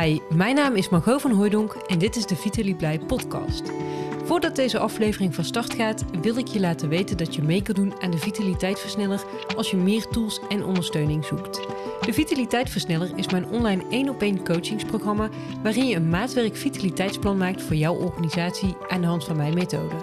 Hi, mijn naam is Margot van Hooijdonk en dit is de Vitaly Blij podcast. Voordat deze aflevering van start gaat, wil ik je laten weten dat je mee kan doen aan de Vitaliteitversneller als je meer tools en ondersteuning zoekt. De Vitaliteitversneller is mijn online 1 op 1 coachingsprogramma waarin je een maatwerk vitaliteitsplan maakt voor jouw organisatie aan de hand van mijn methode.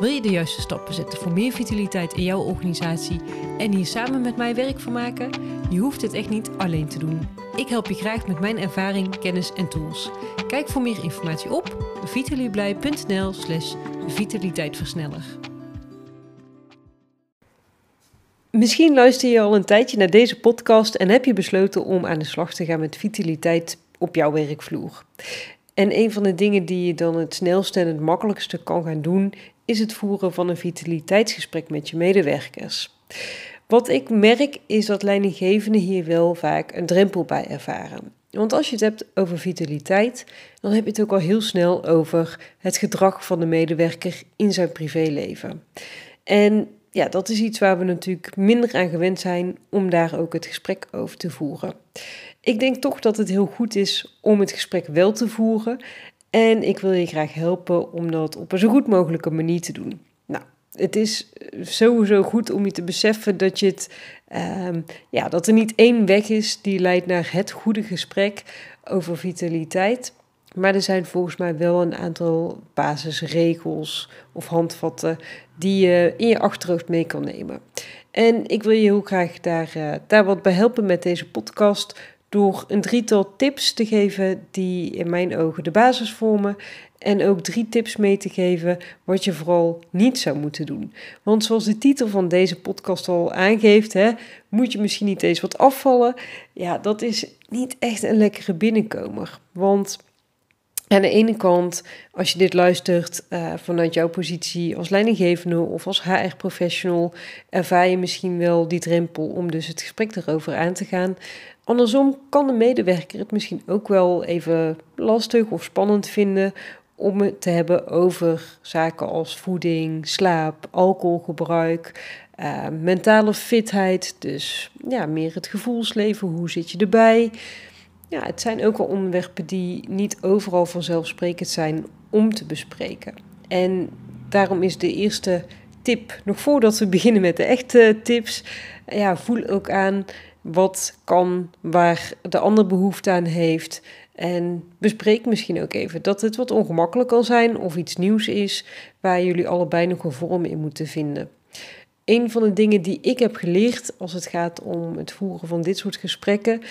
Wil je de juiste stappen zetten voor meer vitaliteit in jouw organisatie en hier samen met mij werk van maken? Je hoeft dit echt niet alleen te doen. Ik help je graag met mijn ervaring, kennis en tools. Kijk voor meer informatie op vitalieblij.nl slash vitaliteitversneller. Misschien luister je al een tijdje naar deze podcast en heb je besloten om aan de slag te gaan met vitaliteit op jouw werkvloer. En een van de dingen die je dan het snelste en het makkelijkste kan gaan doen, is het voeren van een vitaliteitsgesprek met je medewerkers. Wat ik merk is dat leidinggevenden hier wel vaak een drempel bij ervaren. Want als je het hebt over vitaliteit, dan heb je het ook al heel snel over het gedrag van de medewerker in zijn privéleven. En ja, dat is iets waar we natuurlijk minder aan gewend zijn om daar ook het gesprek over te voeren. Ik denk toch dat het heel goed is om het gesprek wel te voeren. En ik wil je graag helpen om dat op een zo goed mogelijke manier te doen. Het is sowieso goed om je te beseffen dat, je het, ehm, ja, dat er niet één weg is die leidt naar het goede gesprek over vitaliteit. Maar er zijn volgens mij wel een aantal basisregels of handvatten die je in je achterhoofd mee kan nemen. En ik wil je heel graag daar, uh, daar wat bij helpen met deze podcast door een drietal tips te geven die in mijn ogen de basis vormen. En ook drie tips mee te geven wat je vooral niet zou moeten doen. Want zoals de titel van deze podcast al aangeeft, hè, moet je misschien niet eens wat afvallen. Ja, dat is niet echt een lekkere binnenkomer. Want aan de ene kant, als je dit luistert uh, vanuit jouw positie als leidinggevende of als HR-professional, ervaar je misschien wel die drempel om dus het gesprek erover aan te gaan. Andersom kan de medewerker het misschien ook wel even lastig of spannend vinden om het te hebben over zaken als voeding, slaap, alcoholgebruik, uh, mentale fitheid. Dus ja, meer het gevoelsleven, hoe zit je erbij? Ja, het zijn ook wel onderwerpen die niet overal vanzelfsprekend zijn om te bespreken. En daarom is de eerste tip, nog voordat we beginnen met de echte tips, ja, voel ook aan wat kan, waar de ander behoefte aan heeft. En bespreek misschien ook even dat het wat ongemakkelijk kan zijn of iets nieuws is waar jullie allebei nog een vorm in moeten vinden. Een van de dingen die ik heb geleerd als het gaat om het voeren van dit soort gesprekken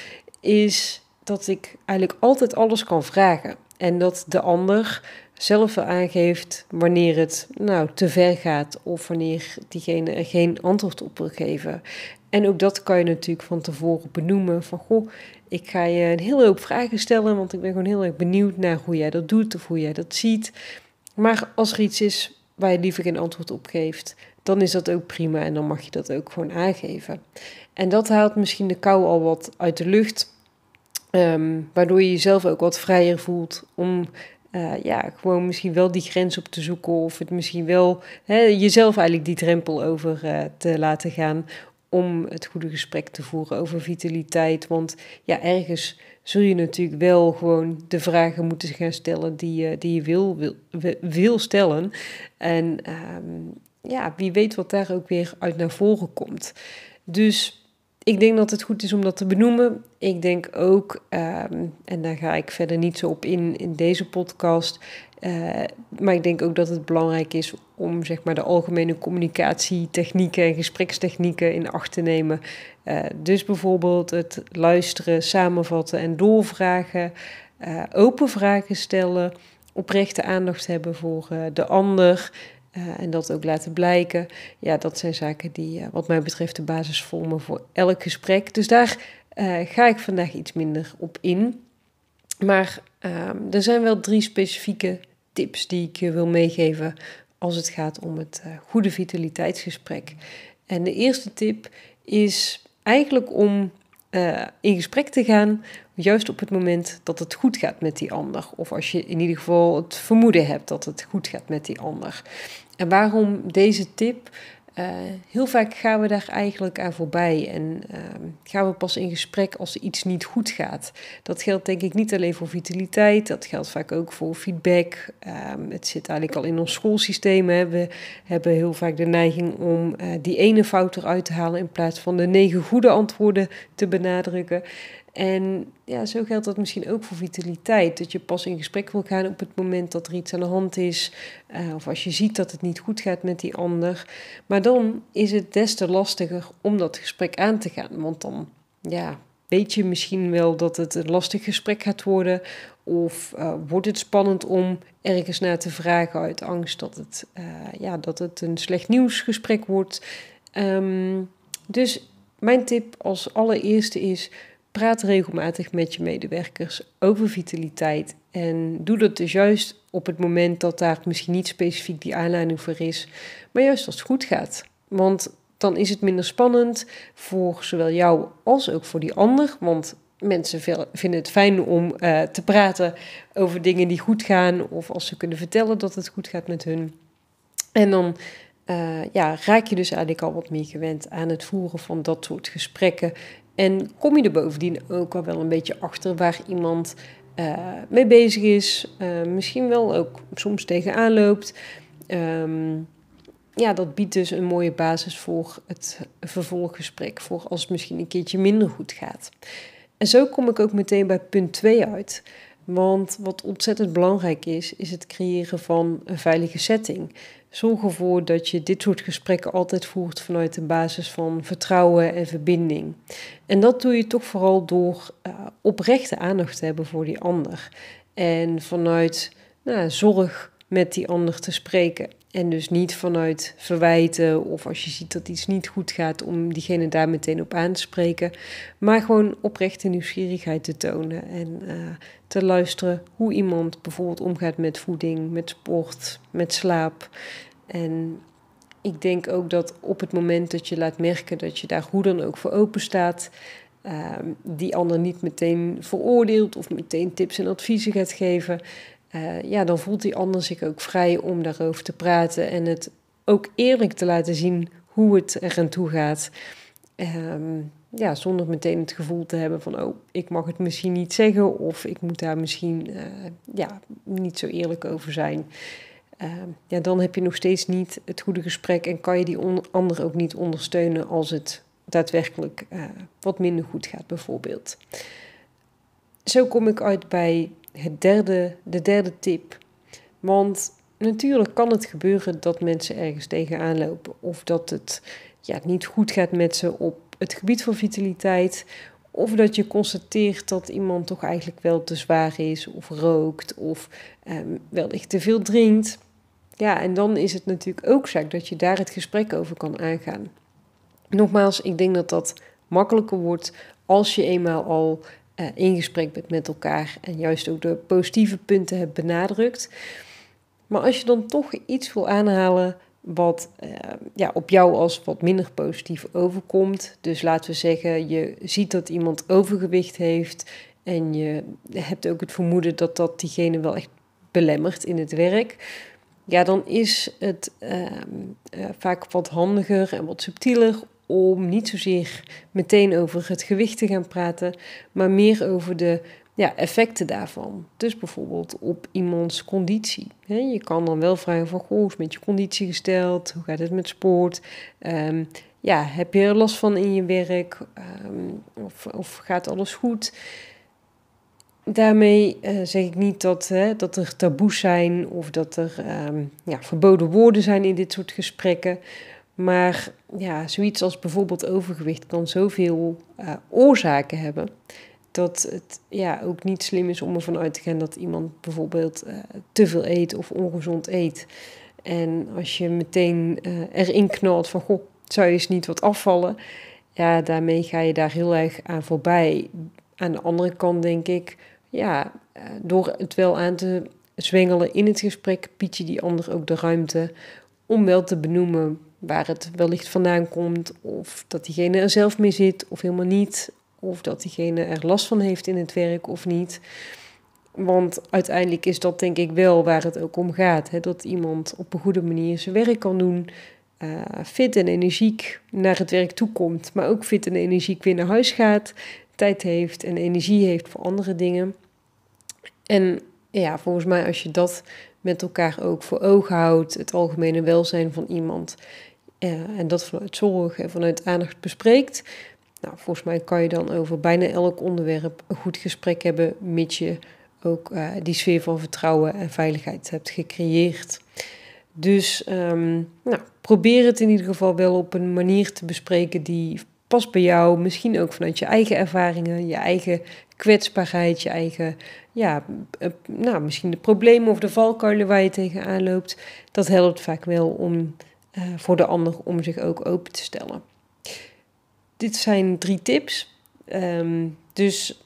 is dat ik eigenlijk altijd alles kan vragen. En dat de ander zelf aangeeft wanneer het nou te ver gaat of wanneer diegene er geen antwoord op wil geven. En ook dat kan je natuurlijk van tevoren benoemen van goh, ik ga je een hele hoop vragen stellen, want ik ben gewoon heel erg benieuwd naar hoe jij dat doet of hoe jij dat ziet. Maar als er iets is waar je liever geen antwoord op geeft, dan is dat ook prima en dan mag je dat ook gewoon aangeven. En dat haalt misschien de kou al wat uit de lucht. Ehm, waardoor je jezelf ook wat vrijer voelt om uh, ja, gewoon misschien wel die grens op te zoeken. Of het misschien wel hè, jezelf eigenlijk die drempel over uh, te laten gaan. Om het goede gesprek te voeren over vitaliteit. Want ja, ergens zul je natuurlijk wel gewoon de vragen moeten gaan stellen die, die je wil, wil, wil stellen. En um, ja, wie weet wat daar ook weer uit naar voren komt. Dus ik denk dat het goed is om dat te benoemen. Ik denk ook, ehm, en daar ga ik verder niet zo op in in deze podcast. Uh, maar ik denk ook dat het belangrijk is om zeg maar, de algemene communicatietechnieken en gesprekstechnieken in acht te nemen. Uh, dus bijvoorbeeld het luisteren, samenvatten en doorvragen, uh, open vragen stellen, oprechte aandacht hebben voor de ander. Uh, en dat ook laten blijken. Ja, dat zijn zaken die, uh, wat mij betreft, de basis vormen voor elk gesprek. Dus daar uh, ga ik vandaag iets minder op in. Maar ehm, er zijn wel drie specifieke tips die ik je wil meegeven als het gaat om het goede vitaliteitsgesprek. En de eerste tip is eigenlijk om in gesprek te gaan, juist op het moment dat het goed gaat met die ander. Of als je in ieder geval het vermoeden hebt dat het goed gaat met die ander. En waarom deze tip? Uh, heel vaak gaan we daar eigenlijk aan voorbij en uh, gaan we pas in gesprek als iets niet goed gaat. Dat geldt denk ik niet alleen voor vitaliteit, dat geldt vaak ook voor feedback. Uh, het zit eigenlijk al in ons schoolsysteem. Hè. We hebben heel vaak de neiging om eh, die ene fout eruit te halen in plaats van de negen goede antwoorden te benadrukken. En ja, zo geldt dat misschien ook voor vitaliteit. Dat je pas in gesprek wil gaan op het moment dat er iets aan de hand is. Uh, of als je ziet dat het niet goed gaat met die ander. Maar dan is het des te lastiger om dat gesprek aan te gaan. Want dan ja, weet je misschien wel dat het een lastig gesprek gaat worden. Of uh, wordt het spannend om ergens naar te vragen uit angst dat het, uh, ja, dat het een slecht nieuwsgesprek wordt. Um, dus mijn tip als allereerste is Praat regelmatig met je medewerkers over vitaliteit. En doe dat dus juist op het moment dat daar misschien niet specifiek die aanleiding voor is, maar juist als het goed gaat. Want dan is het minder spannend voor zowel jou als ook voor die ander. Want mensen vinden het fijn om uh, te praten over dingen die goed gaan, of als ze kunnen vertellen dat het goed gaat met hun. En dan uh, ja, raak je dus eigenlijk al wat meer gewend aan het voeren van dat soort gesprekken en kom je er bovendien ook al wel een beetje achter waar iemand uh, mee bezig is, uh, misschien wel ook soms tegenaan loopt. Um, ja, dat biedt dus een mooie basis voor het vervolggesprek, voor als het misschien een keertje minder goed gaat. En zo kom ik ook meteen bij punt 2 uit. Want wat ontzettend belangrijk is, is het creëren van een veilige setting. Zorg ervoor dat je dit soort gesprekken altijd voert vanuit de basis van vertrouwen en verbinding. En dat doe je toch vooral door uh, oprechte aandacht te hebben voor die ander. En vanuit nou, zorg met die ander te spreken. En dus niet vanuit verwijten of als je ziet dat iets niet goed gaat, om diegene daar meteen op aan te spreken. Maar gewoon oprechte nieuwsgierigheid te tonen en uh, te luisteren hoe iemand bijvoorbeeld omgaat met voeding, met sport, met slaap. En ik denk ook dat op het moment dat je laat merken dat je daar hoe dan ook voor open staat, uh, die ander niet meteen veroordeelt of meteen tips en adviezen gaat geven, uh, ja, dan voelt die ander zich ook vrij om daarover te praten en het ook eerlijk te laten zien hoe het er aan toe gaat. Um, ja, zonder meteen het gevoel te hebben van, oh, ik mag het misschien niet zeggen of ik moet daar misschien uh, ja, niet zo eerlijk over zijn. Uh, ja, dan heb je nog steeds niet het goede gesprek en kan je die ander ook niet ondersteunen als het daadwerkelijk uh, wat minder goed gaat, bijvoorbeeld. Zo kom ik uit bij het derde, de derde tip. Want natuurlijk kan het gebeuren dat mensen ergens tegenaan lopen of dat het ja, niet goed gaat met ze op het gebied van vitaliteit. Of dat je constateert dat iemand toch eigenlijk wel te zwaar is, of rookt, of um, wellicht te veel drinkt. Ja, en dan is het natuurlijk ook zaak dat je daar het gesprek over kan aangaan. Nogmaals, ik denk dat dat makkelijker wordt als je eenmaal al uh, in gesprek bent met elkaar en juist ook de positieve punten hebt benadrukt. Maar als je dan toch iets wil aanhalen wat uh, ja, op jou als wat minder positief overkomt. Dus laten we zeggen, je ziet dat iemand overgewicht heeft en je hebt ook het vermoeden dat dat diegene wel echt belemmert in het werk. Ja, dan is het uh, uh, vaak wat handiger en wat subtieler om niet zozeer meteen over het gewicht te gaan praten, maar meer over de ja, effecten daarvan. Dus bijvoorbeeld op iemands conditie. Je kan dan wel vragen van, goh, hoe is met je conditie gesteld? Hoe gaat het met sport? Um, ja, heb je er last van in je werk? Um, of, of gaat alles goed? Daarmee uh, zeg ik niet dat, hè, dat er taboes zijn of dat er um, ja, verboden woorden zijn in dit soort gesprekken. Maar ja, zoiets als bijvoorbeeld overgewicht kan zoveel uh, oorzaken hebben dat het ja, ook niet slim is om ervan uit te gaan dat iemand bijvoorbeeld uh, te veel eet of ongezond eet. En als je meteen uh, erin knalt van, goh, zou je eens niet wat afvallen? Ja, daarmee ga je daar heel erg aan voorbij. Aan de andere kant denk ik, ja, door het wel aan te zwengelen in het gesprek, bied je die ander ook de ruimte om wel te benoemen waar het wellicht vandaan komt, of dat diegene er zelf mee zit, of helemaal niet, of dat diegene er last van heeft in het werk of niet. Want uiteindelijk is dat denk ik wel waar het ook om gaat. Hè? Dat iemand op een goede manier zijn werk kan doen. fit en energiek naar het werk toe komt, maar ook fit en energiek weer naar huis gaat, tijd heeft en energie heeft voor andere dingen. En ja, volgens mij als je dat met elkaar ook voor ogen houdt, het algemene welzijn van iemand, en dat vanuit zorg en vanuit aandacht bespreekt, nou, volgens mij kan je dan over bijna elk onderwerp een goed gesprek hebben, mits je ook uh, die sfeer van vertrouwen en veiligheid hebt gecreëerd. Dus um, nou, probeer het in ieder geval wel op een manier te bespreken die past bij jou. Misschien ook vanuit je eigen ervaringen, je eigen kwetsbaarheid, je eigen, ja, uh, nou, misschien de problemen of de valkuilen waar je tegenaan loopt. Dat helpt vaak wel om uh, voor de ander om zich ook open te stellen. Dit zijn drie tips. Um, dus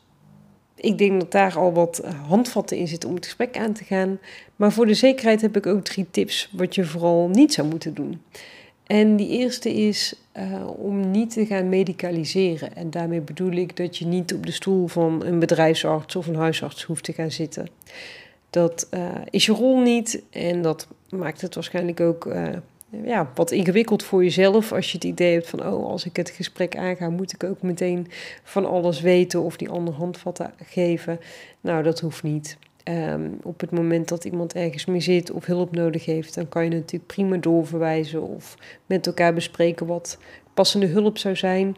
ik denk dat daar al wat handvatten in zitten om het gesprek aan te gaan. Maar voor de zekerheid heb ik ook drie tips wat je vooral niet zou moeten doen. En die eerste is uh, om niet te gaan medicaliseren. En daarmee bedoel ik dat je niet op de stoel van een bedrijfsarts of een huisarts hoeft te gaan zitten. Dat is je rol niet en dat maakt het waarschijnlijk ook uh, ja, wat ingewikkeld voor jezelf. Als je het idee hebt van, oh, als ik het gesprek aanga, moet ik ook meteen van alles weten of die andere handvatten geven. Nou, dat hoeft niet. Um, op het moment dat iemand ergens mee zit of hulp nodig heeft, dan kan je natuurlijk prima doorverwijzen of met elkaar bespreken wat passende hulp zou zijn.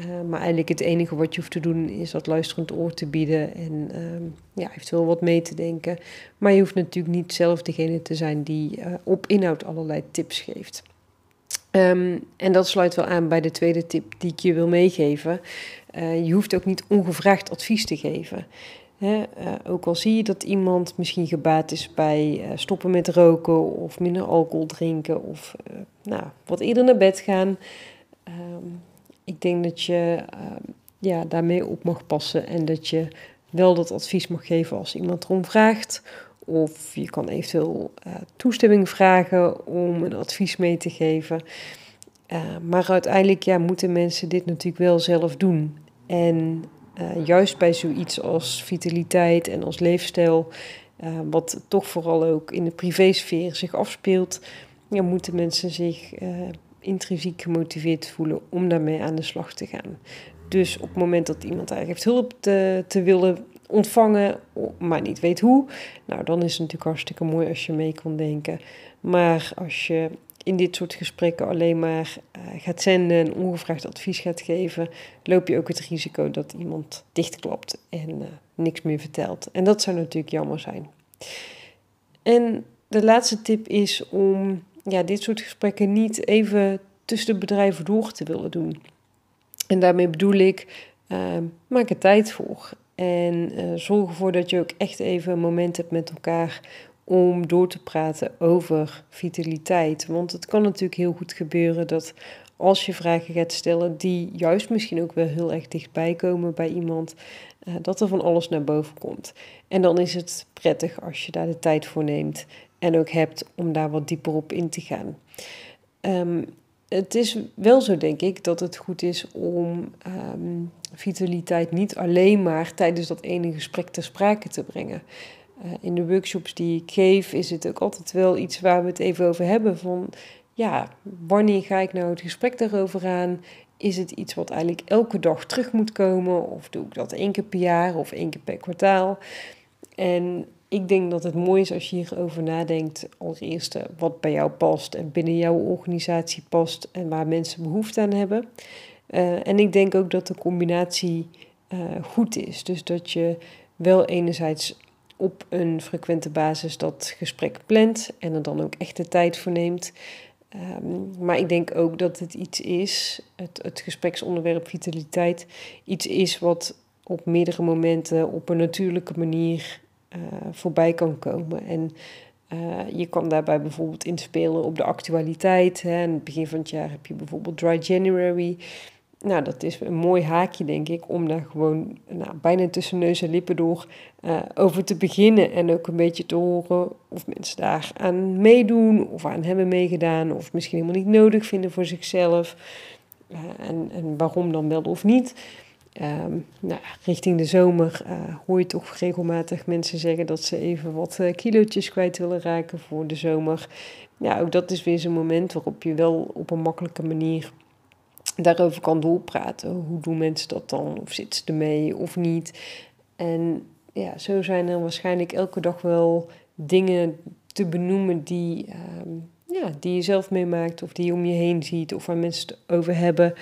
Uh, maar eigenlijk het enige wat je hoeft te doen is dat luisterend oor te bieden en uh, ja, eventueel wat mee te denken. Maar je hoeft natuurlijk niet zelf degene te zijn die uh, op inhoud allerlei tips geeft. Um, en dat sluit wel aan bij de tweede tip die ik je wil meegeven. Uh, je hoeft ook niet ongevraagd advies te geven. Ook al zie je dat iemand misschien gebaat is bij stoppen met roken of minder alcohol drinken of nou, wat eerder naar bed gaan. Um, ik denk dat je ehm, ja, daarmee op mag passen en dat je wel dat advies mag geven als iemand erom vraagt. Of je kan eventueel uh, toestemming vragen om een advies mee te geven. Uh, maar uiteindelijk ja, moeten mensen dit natuurlijk wel zelf doen. En uh, juist bij zoiets als vitaliteit en als leefstijl, wat toch vooral ook in de privésfeer zich afspeelt, ja, moeten mensen zich intrinsiek gemotiveerd voelen om daarmee aan de slag te gaan. Dus op het moment dat iemand eigenlijk heeft hulp te, willen ontvangen, maar niet weet hoe, nou dan is het natuurlijk hartstikke mooi als je mee kan denken. Maar als je in dit soort gesprekken alleen maar uh, gaat zenden en ongevraagd advies gaat geven, loop je ook het risico dat iemand dichtklapt en uh, niks meer vertelt. En dat zou natuurlijk jammer zijn. En de laatste tip is om ja, dit soort gesprekken niet even tussen de bedrijven door te willen doen. En daarmee bedoel ik, uh, maak er tijd voor. En uh, zorg ervoor dat je ook echt even een moment hebt met elkaar om door te praten over vitaliteit. Want het kan natuurlijk heel goed gebeuren dat als je vragen gaat stellen die juist misschien ook wel heel erg dichtbij komen bij iemand, uh, dat er van alles naar boven komt. En dan is het prettig als je daar de tijd voor neemt en ook hebt om daar wat dieper op in te gaan. Um, het is wel zo, denk ik, dat het goed is om um, vitaliteit niet alleen maar tijdens dat ene gesprek ter sprake te brengen. Uh, in de workshops die ik geef, is het ook altijd wel iets waar we het even over hebben. Van ja, wanneer ga ik nou het gesprek daarover aan? Is het iets wat eigenlijk elke dag terug moet komen? Of doe ik dat één keer per jaar of één keer per kwartaal? En ik denk dat het mooi is als je hierover nadenkt. Allereerst wat bij jou past en binnen jouw organisatie past en waar mensen behoefte aan hebben. Uh, en ik denk ook dat de combinatie uh, goed is. Dus dat je wel enerzijds op een frequente basis dat gesprek plant en er dan ook echt de tijd voor neemt. Um, maar ik denk ook dat het iets is, het, het gespreksonderwerp vitaliteit, iets is wat op meerdere momenten op een natuurlijke manier voorbij kan komen. En uh, je kan daarbij bijvoorbeeld inspelen op de actualiteit. Het begin van het jaar heb je bijvoorbeeld Dry January. Nou, dat is een mooi haakje, denk ik, om daar gewoon nou, bijna tussen neus en lippen door uh, over te beginnen. En ook een beetje te horen of mensen daar aan meedoen of aan hebben meegedaan. Of misschien helemaal niet nodig vinden voor zichzelf. En, en waarom dan wel of niet. Um, nou, richting de zomer uh, hoor je toch regelmatig mensen zeggen dat ze even wat uh, kilootjes kwijt willen raken voor de zomer. ja, ook dat is weer zo'n moment waarop je wel op een makkelijke manier daarover kan doorpraten. Hoe doen mensen dat dan? Of zitten ze ermee of niet? En ja, zo zijn er waarschijnlijk elke dag wel dingen te benoemen die, ehm, ja, die je zelf meemaakt of die je om je heen ziet of waar mensen het over hebben.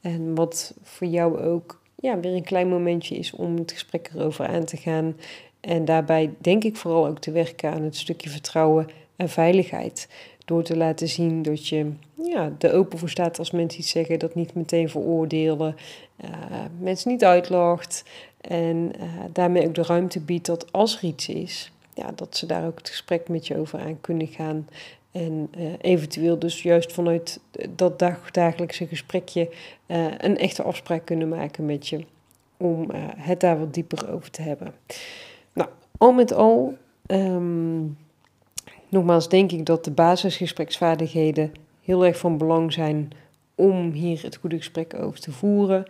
En wat voor jou ook ja, weer een klein momentje is om het gesprek erover aan te gaan. En daarbij denk ik vooral ook te werken aan het stukje vertrouwen en veiligheid. Door te laten zien dat je ja, er open voor staat als mensen iets zeggen, dat niet meteen veroordelen, uh, mensen niet uitlacht. En uh, daarmee ook de ruimte biedt dat als er iets is, ja, dat ze daar ook het gesprek met je over aan kunnen gaan. En uh, eventueel dus juist vanuit dat dag, dagelijkse gesprekje uh, een echte afspraak kunnen maken met je. Om uh, het daar wat dieper over te hebben. Nou, al met al, um, nogmaals denk ik dat de basisgespreksvaardigheden heel erg van belang zijn om hier het goede gesprek over te voeren.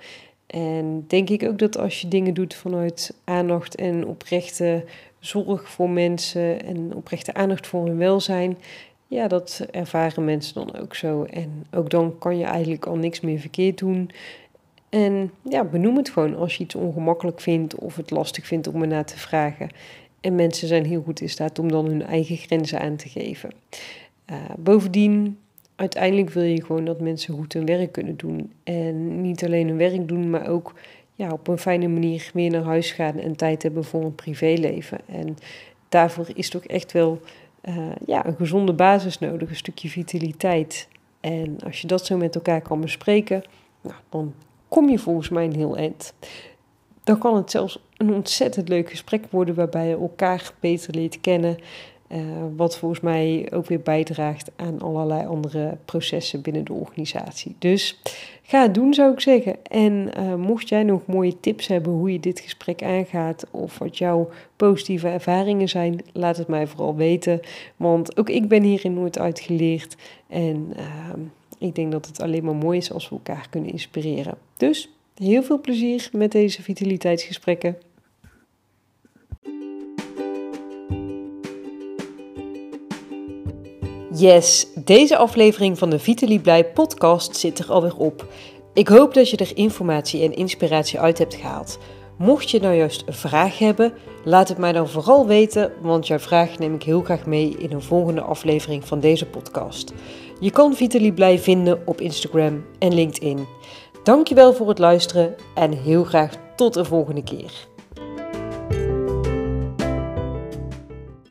En denk ik ook dat als je dingen doet vanuit aandacht en oprechte zorg voor mensen en oprechte aandacht voor hun welzijn, ja, dat ervaren mensen dan ook zo. En ook dan kan je eigenlijk al niks meer verkeerd doen. En ja, benoem het gewoon als je iets ongemakkelijk vindt of het lastig vindt om ernaar te vragen. En mensen zijn heel goed in staat om dan hun eigen grenzen aan te geven. Uh, bovendien, uiteindelijk wil je gewoon dat mensen goed hun werk kunnen doen. En niet alleen hun werk doen, maar ook ja, op een fijne manier weer naar huis gaan en tijd hebben voor een privéleven. En daarvoor is toch echt wel uh, ja, een gezonde basis nodig, een stukje vitaliteit. En als je dat zo met elkaar kan bespreken, nou, dan kom je volgens mij een heel eind. Dan kan het zelfs een ontzettend leuk gesprek worden waarbij je elkaar beter leert kennen. Uh, wat volgens mij ook weer bijdraagt aan allerlei andere processen binnen de organisatie. Dus ga het doen, zou ik zeggen. En uh, mocht jij nog mooie tips hebben hoe je dit gesprek aangaat, of wat jouw positieve ervaringen zijn, laat het mij vooral weten. Want ook ik ben hierin nooit uitgeleerd. En uh, ik denk dat het alleen maar mooi is als we elkaar kunnen inspireren. Dus heel veel plezier met deze vitaliteitsgesprekken. Yes, deze aflevering van de Vitaly Blij podcast zit er alweer op. Ik hoop dat je er informatie en inspiratie uit hebt gehaald. Mocht je nou juist een vraag hebben, laat het mij dan vooral weten, want jouw vraag neem ik heel graag mee in een volgende aflevering van deze podcast. Je kan Vitaly Blij vinden op Instagram en LinkedIn. Dankjewel voor het luisteren en heel graag tot een volgende keer.